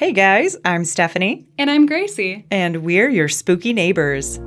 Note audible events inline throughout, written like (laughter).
Hey guys, I'm Stephanie, And I'm Gracie. and we're your spooky neighbors.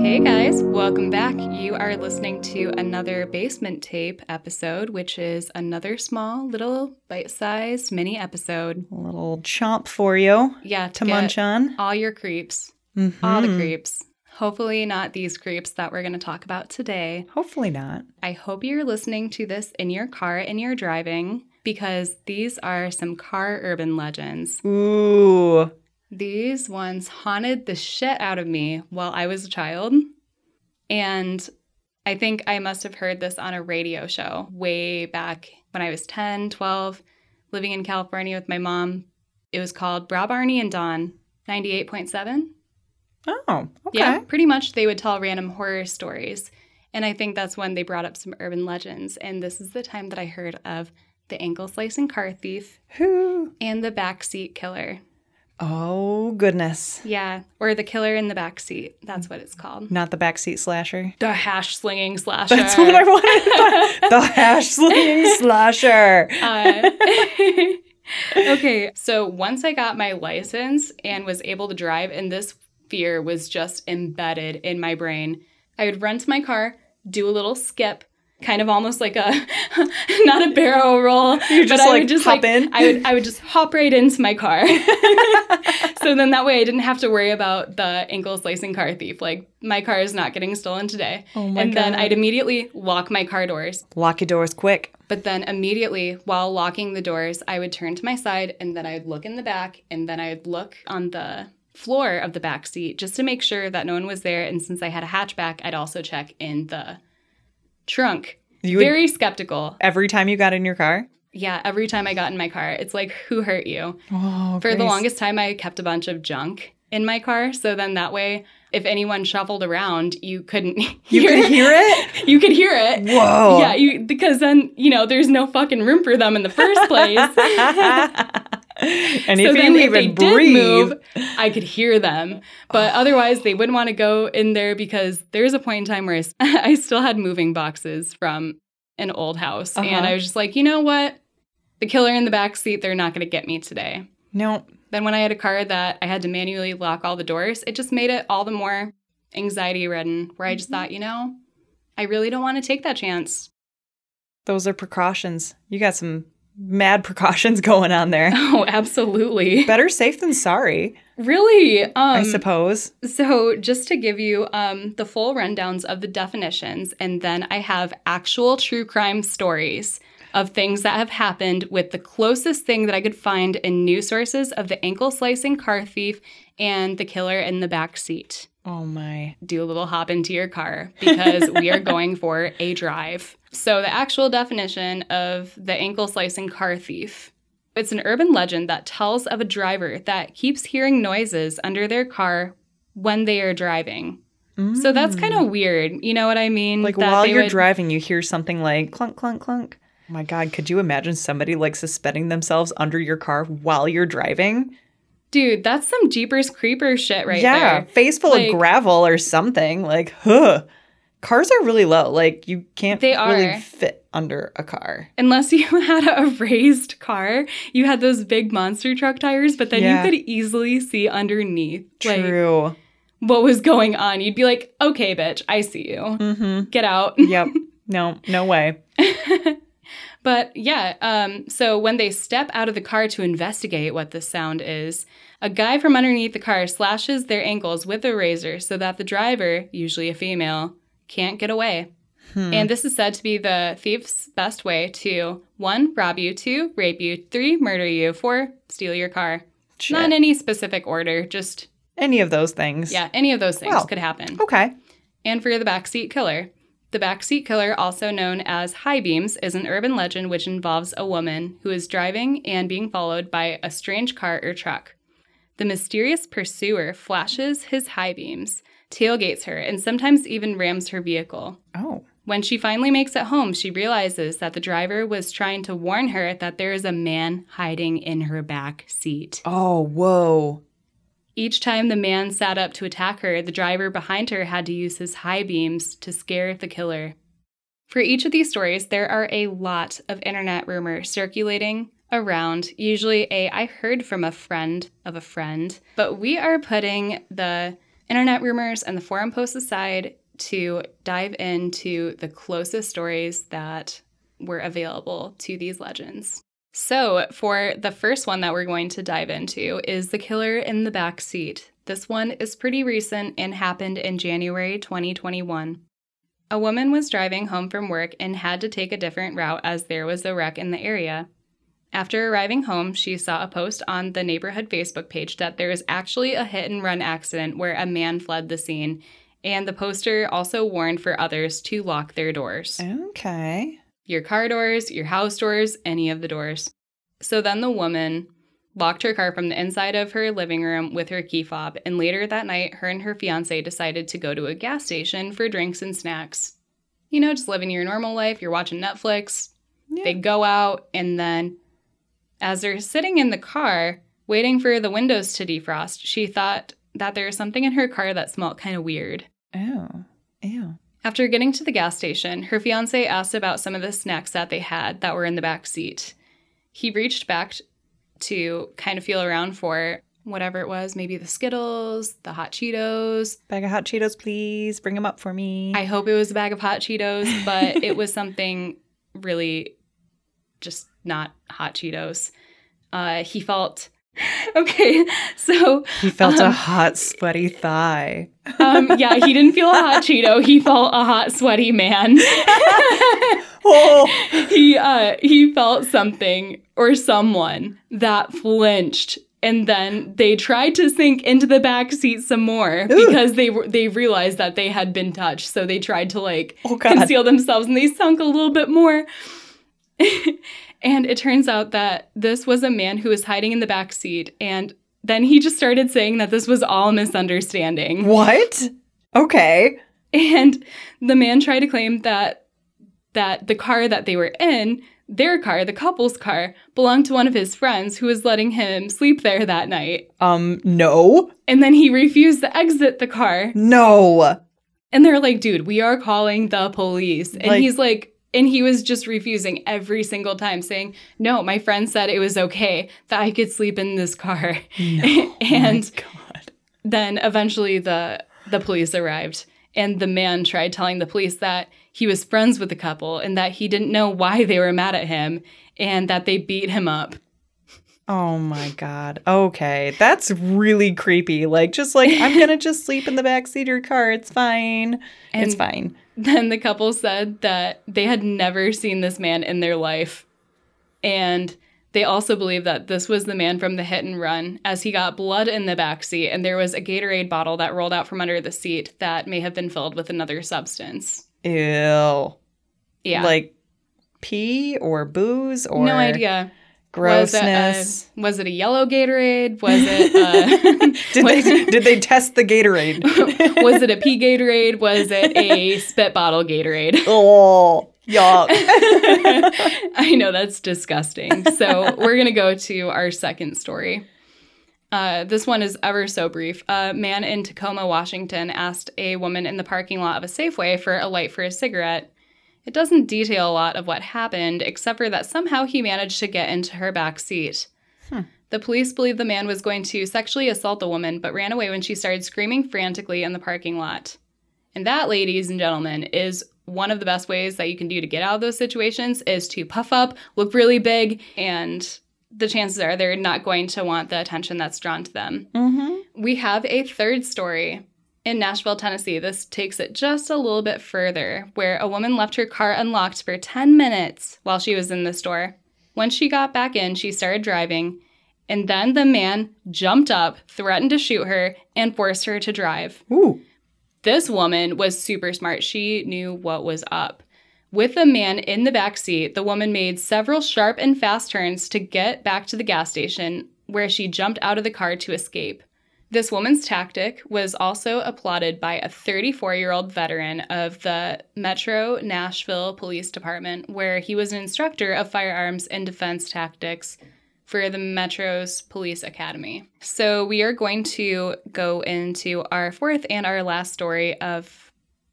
Hey guys, welcome back. You are listening to another basement tape episode, which is another small, little bite sized mini episode. A little chomp for you Yeah, to get munch on. all your creeps, Mhm. all the creeps. Hopefully, not these creeps that we're going to talk about today. Hopefully not. I hope you're listening to this in your car and you're driving because these are some car urban legends. Ooh. These ones haunted the shit out of me while I was a child. And I think I must have heard this on a radio show way back when I was 10, 12, living in California with my mom. It was called Bra Barney and Dawn 98.7. Oh, okay. Yeah, pretty much they would tell random horror stories. And I think that's when they brought up some urban legends. And this is the time that I heard of the ankle slicing car thief Who? and the backseat killer. Oh, goodness. Yeah, or the killer in the back seat. That's what it's called. Not the backseat slasher. The hash slinging slasher. That's what I wanted. (laughs) the hash slinging slasher. Uh, (laughs) okay, so once I got my license and was able to drive, and this fear was just embedded in my brain, I would run to my car, do a little skip. Kind of almost like a (laughs) not a barrel roll. (laughs) You just, but I like, would just hop like, in? I would I would just hop right into my car. (laughs) so then that way I didn't have to worry about the ankle slicing car thief. Like my car is not getting stolen today. Oh my and then I'd immediately lock my car doors. Lock your doors quick. But then immediately while locking the doors, I would turn to my side and then I would look in the back and then I would look on the floor of the back seat just to make sure that no one was there. And since I had a hatchback, I'd also check in the trunk. You Very skeptical. every time you got in your car? Yeah, every time I got in my car, it's like, who hurt you? Oh, For the longest time, I kept a bunch of junk in my car. So then that way, if anyone shuffled around, you couldn't (laughs) You could hear it? (laughs) You could hear it. Whoa. Yeah, you because then you know there's no fucking room for them in the first place. (laughs) (laughs) and so if then you if they even did breathe, move, I could hear them. But otherwise, they wouldn't want to go in there because there's a point in time where (laughs) I still had moving boxes from an old house, and Uh-huh. I was just like, you know what, the killer in the back seat, they're not going to get me today. no, Then when I had a car that I had to manually lock all the doors, it just made it all the more anxiety ridden. Where I just thought, you know, I really don't want to take that chance. those are precautions. You got some mad precautions (laughs) going on there. (laughs) Oh, absolutely. Better safe than sorry, Really? Um, I suppose. So, just to give you um, the full rundowns of the definitions, and then I have actual true crime stories of things that have happened with the closest thing that I could find in news sources of the ankle slicing car thief and the killer in the back seat. Oh my. Do a little hop into your car because we are (laughs) going for a drive. So, the actual definition of the ankle slicing car thief it's an urban legend that tells of a driver that keeps hearing noises under their car when they are driving. So, that's kind of weird. You know what I mean? Mm. Like That while you're would- driving, you hear something like clunk, clunk, clunk. Oh my God, could you imagine somebody like suspending themselves under your car while you're driving? Dude, that's some Jeepers Creepers shit right yeah, there. Yeah, face full Like- of gravel or something. Like, huh. Cars are really low. Like, you can't They really are. fit under a car. Unless (laughs) you had a raised car, you had those big monster truck tires, but then Yeah. you could easily see underneath. Like, True. what was going on. You'd be like, okay, bitch, I see you. mm-hmm. Get out. Yep. (laughs) No, no way. (laughs) but yeah, um, so when they step out of the car to investigate what the sound is, a guy from underneath the car slashes their ankles with a razor so that the driver, usually a female, can't get away. Hmm. And this is said to be the thief's best way to one, rob you, two, rape you, three, murder you, four, steal your car. Shit. Not in any specific order, just, Any of those things. yeah, any of those things Well. could happen. Okay. and for the backseat killer. The backseat killer, also known as high beams, is an urban legend which involves a woman who is driving and being followed by a strange car or truck. The mysterious pursuer flashes his high beams, tailgates her, and sometimes even rams her vehicle. Oh. When she finally makes it home, she realizes that the driver was trying to warn her that there is a man hiding in her back seat. Oh, whoa. Each time the man sat up to attack her, the driver behind her had to use his high beams to scare the killer. For each of these stories, there are a lot of internet rumors circulating around, usually a I heard from a friend of a friend, but we are putting the internet rumors and the forum posts aside to dive into the closest stories that were available to these legends. So, for the first one that we're going to dive into is The Killer in the Back Seat. This one is pretty recent and happened in January 2021. A woman was driving home from work and had to take a different route as there was a wreck in the area. After arriving home, she saw a post on the neighborhood Facebook page that there was actually a hit and run accident where a man fled the scene, and the poster also warned for others to lock their doors Okay. Your car doors, your house doors, any of the doors. So then the woman locked her car from the inside of her living room with her key fob, and later that night, her and her fiance decided to go to a gas station for drinks and snacks. You know, just living your normal life, you're watching Netflix, Yeah. they go out, and then as they're sitting in the car waiting for the windows to defrost, she thought that there was something in her car that smelled kind of weird. Oh. Ew. After getting to the gas station, her fiance asked about some of the snacks that they had that were in the back seat. He reached back to kind of feel around for whatever it was, maybe the Skittles, the hot Cheetos. Bag of hot Cheetos, please. Bring them up for me. I hope it was a bag of hot Cheetos, but it was something really just not hot Cheetos. Uh, he felt (laughs) okay, so he felt a um, hot, sweaty thigh. um, yeah, he didn't feel a hot Cheeto. He felt a hot, sweaty man. (laughs) Oh. (laughs) he uh he felt something or someone that flinched and then they tried to sink into the back seat some more Ooh. because they were they realized that they had been touched so they tried to like Oh, conceal themselves and they sunk a little bit more and it turns out that this was a man who was hiding in the back seat and then he just started saying that this was all misunderstanding What? Okay. and the man tried to claim that that the car that they were in, their car, the couple's car, belonged to one of his friends who was letting him sleep there that night. Um, no. And then he refused to exit the car. No. And they're like, dude, we are calling the police. And Like- he's like, and he was just refusing every single time, saying, No, my friend said it was okay that I could sleep in this car. No. (laughs) and (laughs) Oh God. then eventually the the police arrived and the man tried telling the police that he was friends with the couple and that he didn't know why they were mad at him and that they beat him up. Oh my God. Okay. That's really creepy. Like, just like, I'm (laughs) going to just sleep in the backseat of your car. It's fine. it's fine. (laughs) Then the couple said that they had never seen this man in their life. And they also believe that this was the man from the hit and run, as he got blood in the back seat, and there was a Gatorade bottle that rolled out from under the seat that may have been filled with another substance. Ew. Yeah. Like pee or booze or no idea. Grossness. Was it, a, was it a yellow Gatorade? Was it uh, (laughs) did was, they (laughs) did they test the Gatorade? (laughs) was it a pee Gatorade? Was it a spit bottle Gatorade? oh, yuck. I know that's disgusting. So we're gonna go to our second story. Uh, this one is ever so brief. A man in Tacoma, Washington, asked a woman in the parking lot of a Safeway for a light for a cigarette. It doesn't detail a lot of what happened, except for that somehow he managed to get into her back seat. Hmm. The police believe the man was going to sexually assault the woman, but ran away when she started screaming frantically in the parking lot. And that, ladies and gentlemen, is one of the best ways that you can do to get out of those situations is to puff up, look really big, and the chances are they're not going to want the attention that's drawn to them. mm-hmm. We have a third story in Nashville, Tennessee. This takes it just a little bit further, where a woman left her car unlocked for 10 minutes while she was in the store. When she got back in, she started driving, and then the man jumped up, threatened to shoot her, and forced her to drive. Ooh. This woman was super smart. She knew what was up. With the man in the back seat, the woman made several sharp and fast turns to get back to the gas station, where she jumped out of the car to escape. This woman's tactic was also applauded by a 34 year old veteran of the Metro Nashville Police Department, where he was an instructor of firearms and defense tactics for the Metro's Police Academy. So we are going to go into our fourth and our last story of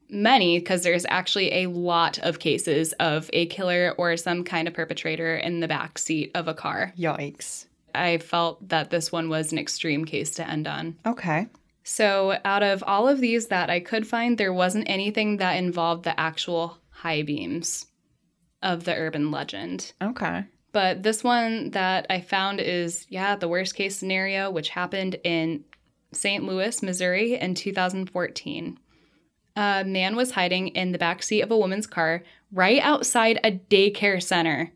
many because there's actually a lot of cases of a killer or some kind of perpetrator in the back seat of a car. Yikes. I felt that this one was an extreme case to end on. Okay. So, out of all of these that I could find, there wasn't anything that involved the actual high beams of the urban legend. Okay. But this one that I found is, yeah, the worst case scenario, which happened in St. Louis, Missouri in 2014. A man was hiding in the back seat of a woman's car right outside a daycare center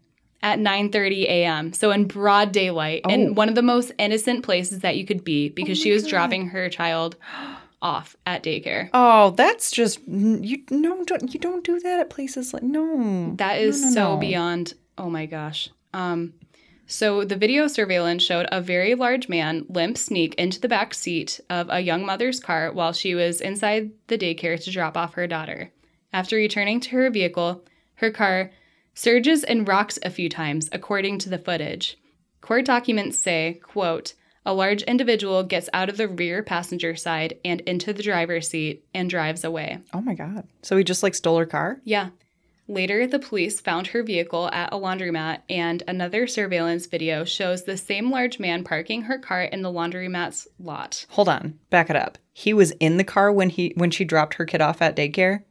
at 9:30 a.m. So in broad daylight Oh. in one of the most innocent places that you could be because Oh she was God. dropping her child (gasps) off at daycare. Oh, that's just you. No, don't you don't do that at places like no. That is No, no, so no. beyond. Oh my gosh. Um, so the video surveillance showed a very large man limp sneak into the back seat of a young mother's car while she was inside the daycare to drop off her daughter. After returning to her vehicle, her car surges and rocks a few times, according to the footage. Court documents say, quote, a large individual gets out of the rear passenger side and into the driver's seat and drives away. Oh my god. So he just like stole her car? Yeah. Later, the police found her vehicle at a laundromat, and another surveillance video shows the same large man parking her car in the laundromat's lot. Hold on. Back it up. He was in the car when he when she dropped her kid off at daycare?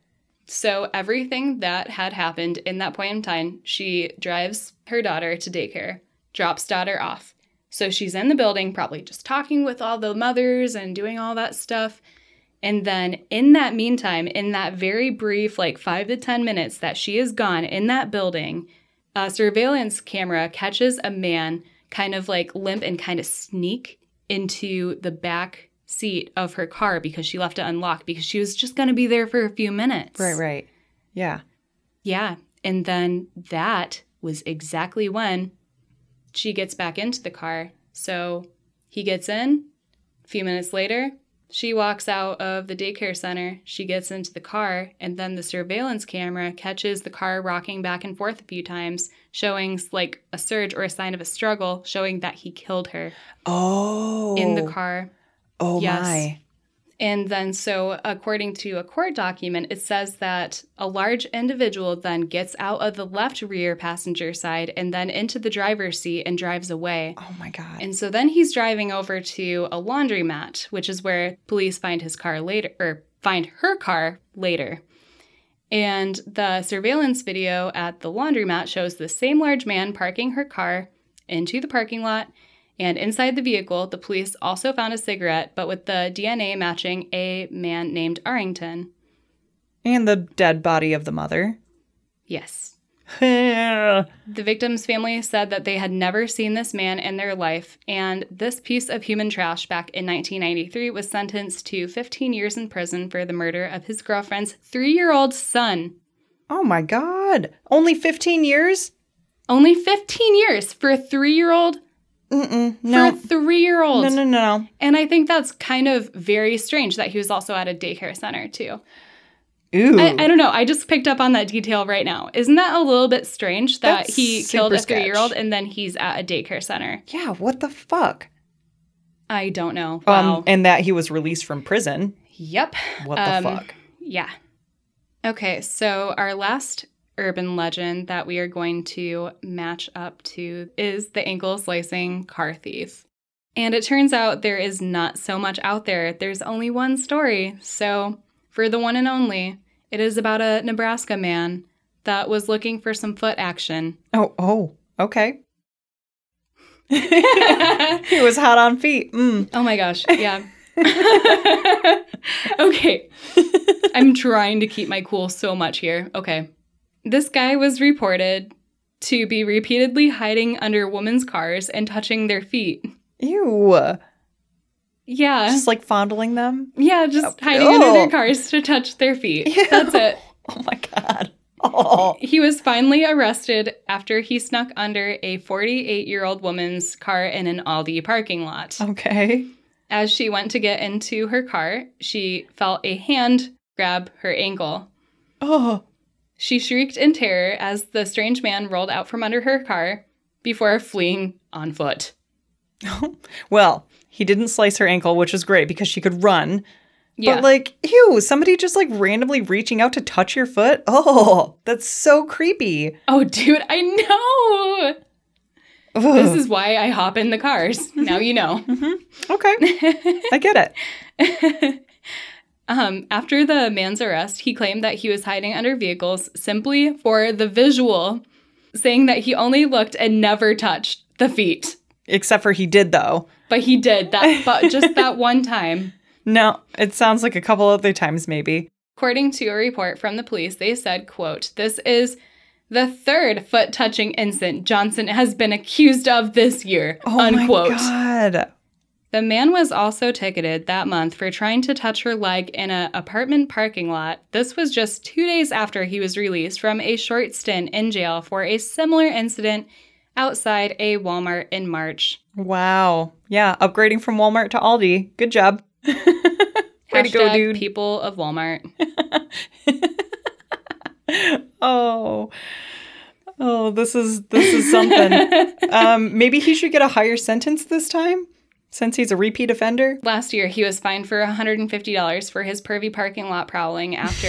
So, everything that had happened in that point in time, she drives her daughter to daycare, drops daughter off. So, she's in the building, probably just talking with all the mothers and doing all that stuff. And then, in that meantime, in that very brief, like five to 10 minutes that she is gone in that building, a surveillance camera catches a man kind of like limp and kind of sneak into the back seat of her car because she left it unlocked because she was just going to be there for a few minutes. Right, right. Yeah. Yeah. And then that was exactly when she gets back into the car. So he gets in. A few minutes later, she walks out of the daycare center. She gets into the car, and then the surveillance camera catches the car rocking back and forth a few times, showing like a surge or a sign of a struggle, showing that he killed her Oh. in the car. Oh Yes. my. And then, so according to a court document, it says that a large individual then gets out of the left rear passenger side and then into the driver's seat and drives away. Oh my god. And so then he's driving over to a laundromat, which is where police find his car later, or find her car later. And the surveillance video at the laundromat shows the same large man parking her car into the parking lot. And inside the vehicle, the police also found a cigarette, but with the DNA matching a man named Arrington. and the dead body of the mother. Yes. (laughs) The victim's family said that they had never seen this man in their life, and this piece of human trash back in 1993 was sentenced to 15 years in prison for the murder of his girlfriend's three year old son. Oh my god. Only 15 years? Only 15 years for a three year old? Mm-mm. For No. a three year old. No, no, no. And I think that's kind of very strange that he was also at a daycare center, too. Ooh. I, I don't know. I just picked up on that detail right now. Isn't that a little bit strange that That's he killed a three year old and then he's at a daycare center? yeah, what the fuck? I don't know. Wow. Um, and that he was released from prison. yep. What the Um, fuck? Yeah. Okay, so our last urban legend that we are going to match up to is the ankle slicing car thief. And it turns out there is not so much out there. There's only one story. So, for the one and only, it is about a Nebraska man that was looking for some foot action. Oh, oh, okay. (laughs) he was hot on feet. Mm. Oh my gosh, yeah. (laughs) okay. (laughs) I'm trying to keep my cool so much here. Okay. This guy was reported to be repeatedly hiding under women's cars and touching their feet. Ew. Yeah. Just like fondling them. yeah, just Oh, hiding under their cars to touch their feet. Ew. That's it. (laughs) Oh my god. Oh. He was finally arrested after he snuck under a 48 year old woman's car in an Aldi parking lot. Okay. As she went to get into her car, she felt a hand grab her ankle. Oh. She shrieked in terror as the strange man rolled out from under her car, before fleeing on foot. (laughs) Well, he didn't slice her ankle, which is great because she could run. Yeah. But like, ew, somebody just like randomly reaching out to touch your foot? Oh, that's so creepy. oh, dude, I know. Ugh. This is why I hop in the cars. Now you know. Mm-hmm. okay. I get it. (laughs) Um, after the man's arrest, he claimed that he was hiding under vehicles simply for the visual, saying that he only looked and never touched the feet. Except for he did though. But he did that, but just that (laughs) one time. No, it sounds like a couple other times maybe. According to a report from the police, they said, quote, this is the third foot touching incident Johnson has been accused of this year, Oh unquote. my god. The man was also ticketed that month for trying to touch her leg in an apartment parking lot. This was just two days after he was released from a short stint in jail for a similar incident outside a Walmart in March. Wow. Yeah, upgrading from Walmart to Aldi. Good job. (laughs) Way to go, dude. People of Walmart. (laughs) Oh. Oh, this is this is something. (laughs) um, maybe he should get a higher sentence this time since he's a repeat offender. Last year, he was fined for $150 for his pervy parking lot prowling after. (laughs)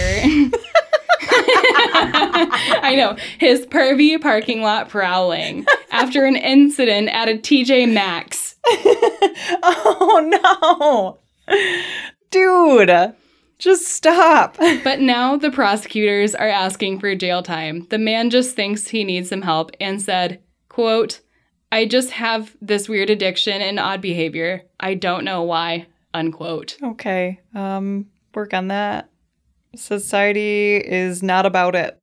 I know, his pervy parking lot prowling after an incident at a TJ Maxx. (laughs) Oh no. Dude, just stop. But now the prosecutors are asking for jail time. The man just thinks he needs some help and said, quote, I just have this weird addiction and odd behavior. I don't know why, unquote. Okay. Um, work on that. Society is not about it.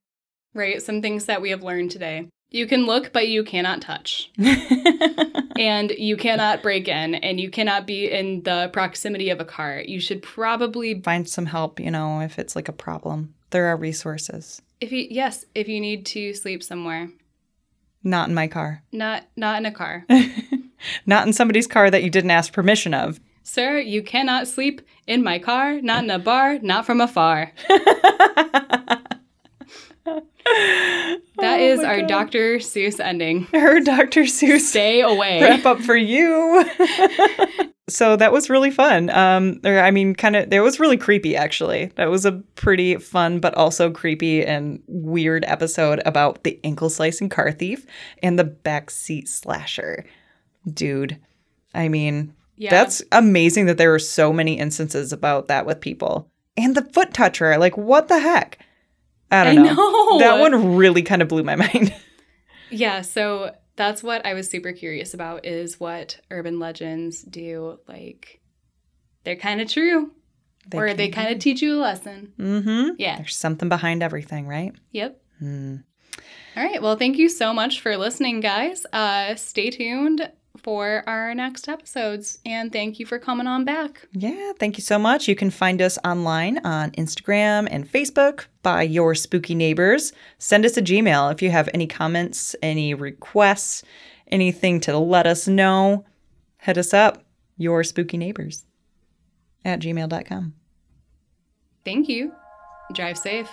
Right? Some things that we have learned today. You can look, but you cannot touch. (laughs) and you cannot break in, and you cannot be in the proximity of a car. You should probably, Find some help, you know, if it's like a problem. There are resources. if you, yes, if you need to sleep somewhere, Not in my car. not not in a car. (laughs) Not in somebody's car that you didn't ask permission of. Sir, you cannot sleep in my car, not in a bar, not from afar. (laughs) (laughs) That Oh is our God. Dr. Seuss ending. (laughs) Her Dr. Seuss Stay away. wrap up for you. (laughs) so that was really fun. Um, or I mean, kind of, it was really creepy actually. That was a pretty fun, but also creepy and weird episode about the ankle slicing car thief and the backseat slasher. Dude, I mean, Yeah. that's amazing that there were so many instances about that with people. And the foot toucher, like, what the heck? I don't I know. know. That one really kind of blew my (laughs) mind. Yeah, so that's what I was super curious about is what urban legends do. Like, they're kind of true, or they kind of teach you a lesson. Mm-hmm. Yeah. There's something behind everything, right? Yep. Hmm. All right. Well, thank you so much for listening, guys. Uh, stay tuned for our next episodes, and thank you for coming on back. Yeah, thank you so much. You can find us online on Instagram and Facebook by Your Spooky Neighbors. Send us a Gmail if you have any comments, any requests, anything to let us know. Hit us up, Your Spooky Neighbors at gmail.com. Thank you. Drive safe.